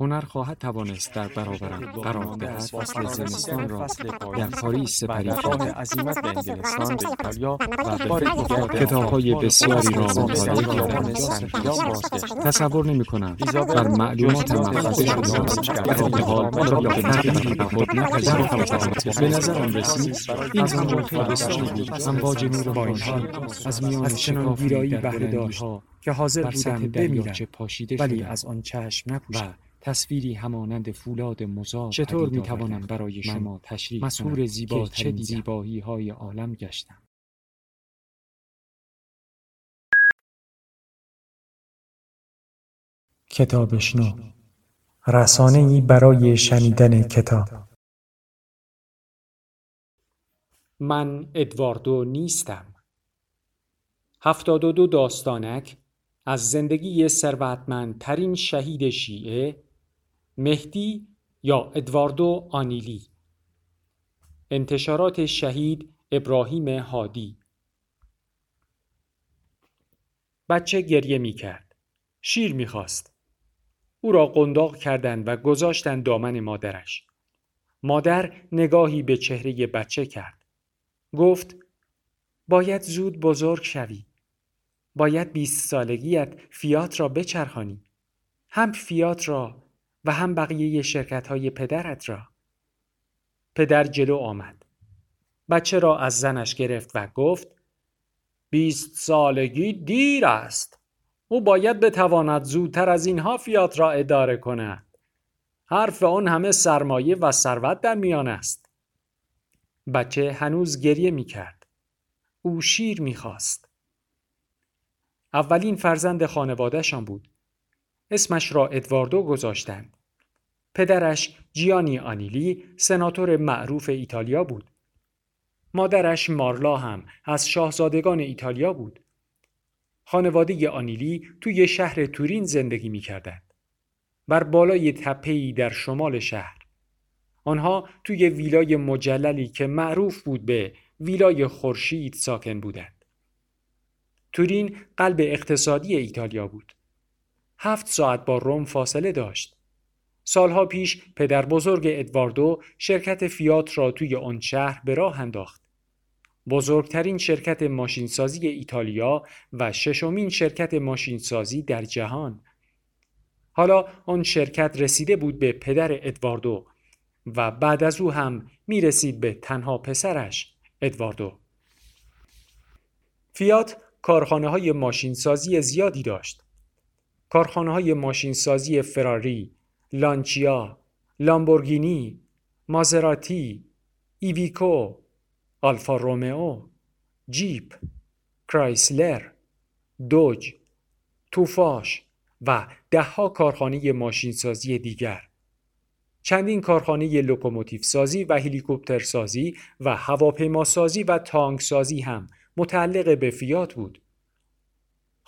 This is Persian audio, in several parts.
هنر خواهد توانست در برابرم قرار دهد فصل زمستان را در پاریس سپری کرده عظیمت به انگلستان به ایتالیا و بار دیگر کتابهای بسیاری را مطالعه کردم تصور نمی کنم بر معلومات محفظه شده در حال را به تغییر خود نپذیرفتم به نظرم رسید. این زمان بسیاری بود امواج نور بانشی از میان شکافی در بلندیها که حاضر بودم بمیرم ولی از آن چشم نپوشم تصویری همانند فولاد مزار چطور می توانم برای شما تشریح مسهور زیبا چه زیبایی های عالم گشتم. کتابشنو. رسانه ای برای شنیدن کتاب. من ادواردو نیستم. هفتاد و دو داستانک از زندگی ثروتمندترین شهید شیعه مهدی یا ادواردو آنیلی انتشارات شهید ابراهیم هادی بچه گریه می کرد. شیر می خواست. او را قنداق کردند و گذاشتند دامن مادرش. مادر نگاهی به چهره بچه کرد. گفت باید زود بزرگ شوی. باید بیست سالگیت فیات را بچرخانی. هم فیات را و هم بقیه شرکت های پدرت را. پدر جلو آمد. بچه را از زنش گرفت و گفت بیست سالگی دیر است. او باید بتواند زودتر از اینها فیات را اداره کند. حرف آن همه سرمایه و ثروت در میان است. بچه هنوز گریه می کرد. او شیر می خواست. اولین فرزند خانوادهشان بود. اسمش را ادواردو گذاشتند. پدرش جیانی آنیلی سناتور معروف ایتالیا بود. مادرش مارلا هم از شاهزادگان ایتالیا بود. خانواده آنیلی توی شهر تورین زندگی می کردند. بر بالای تپهی در شمال شهر. آنها توی ویلای مجللی که معروف بود به ویلای خورشید ساکن بودند. تورین قلب اقتصادی ایتالیا بود. هفت ساعت با روم فاصله داشت. سالها پیش پدر بزرگ ادواردو شرکت فیات را توی آن شهر به راه انداخت. بزرگترین شرکت ماشینسازی ایتالیا و ششمین شرکت ماشینسازی در جهان. حالا آن شرکت رسیده بود به پدر ادواردو و بعد از او هم می رسید به تنها پسرش ادواردو. فیات کارخانه های ماشینسازی زیادی داشت. کارخانه های ماشینسازی فراری، لانچیا، لامبورگینی، مازراتی، ایویکو، آلفا رومئو، جیپ، کرایسلر، دوج، توفاش و دهها کارخانه ماشینسازی دیگر. چندین کارخانه لوکوموتیو سازی و هلیکوپتر سازی و هواپیما سازی و تانک سازی هم متعلق به فیات بود.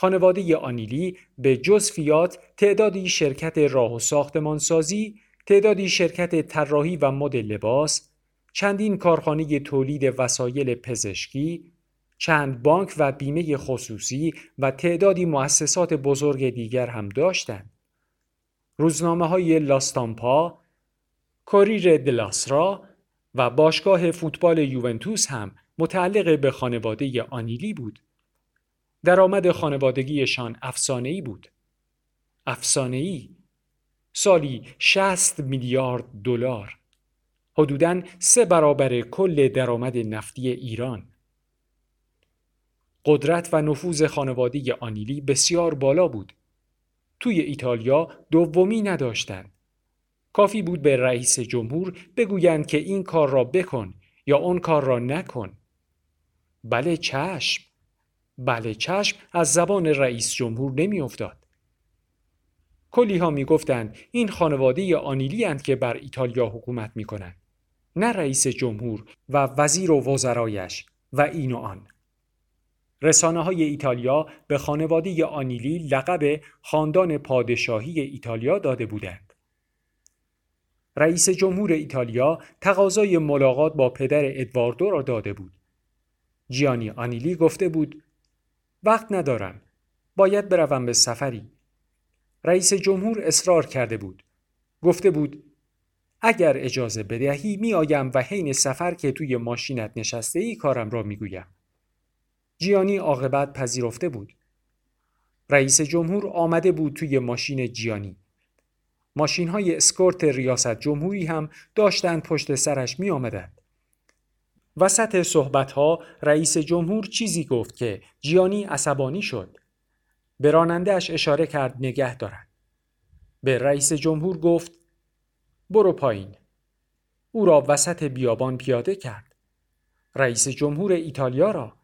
خانواده آنیلی به جز فیات تعدادی شرکت راه و ساختمانسازی، تعدادی شرکت طراحی و مد لباس، چندین کارخانه تولید وسایل پزشکی، چند بانک و بیمه خصوصی و تعدادی مؤسسات بزرگ دیگر هم داشتند. روزنامه های لاستامپا، کوریر دلاسرا و باشگاه فوتبال یوونتوس هم متعلق به خانواده آنیلی بود. درآمد خانوادگیشان ای بود. ای سالی 60 میلیارد دلار. حدوداً سه برابر کل درآمد نفتی ایران. قدرت و نفوذ خانواده آنیلی بسیار بالا بود. توی ایتالیا دومی نداشتند. کافی بود به رئیس جمهور بگویند که این کار را بکن یا اون کار را نکن. بله چشم. بله چشم از زبان رئیس جمهور نمیافتاد. کلی ها می گفتند این خانواده آنیلی هند که بر ایتالیا حکومت می کنند. نه رئیس جمهور و وزیر و وزرایش و این و آن. رسانه های ایتالیا به خانواده آنیلی لقب خاندان پادشاهی ایتالیا داده بودند. رئیس جمهور ایتالیا تقاضای ملاقات با پدر ادواردو را داده بود. جیانی آنیلی گفته بود وقت ندارم. باید بروم به سفری. رئیس جمهور اصرار کرده بود. گفته بود اگر اجازه بدهی می آیم و حین سفر که توی ماشینت نشسته ای کارم را می گویم. جیانی عاقبت پذیرفته بود. رئیس جمهور آمده بود توی ماشین جیانی. ماشین های اسکورت ریاست جمهوری هم داشتند پشت سرش می آمدند. وسط صحبت ها رئیس جمهور چیزی گفت که جیانی عصبانی شد. به رانندهش اشاره کرد نگه دارد. به رئیس جمهور گفت برو پایین. او را وسط بیابان پیاده کرد. رئیس جمهور ایتالیا را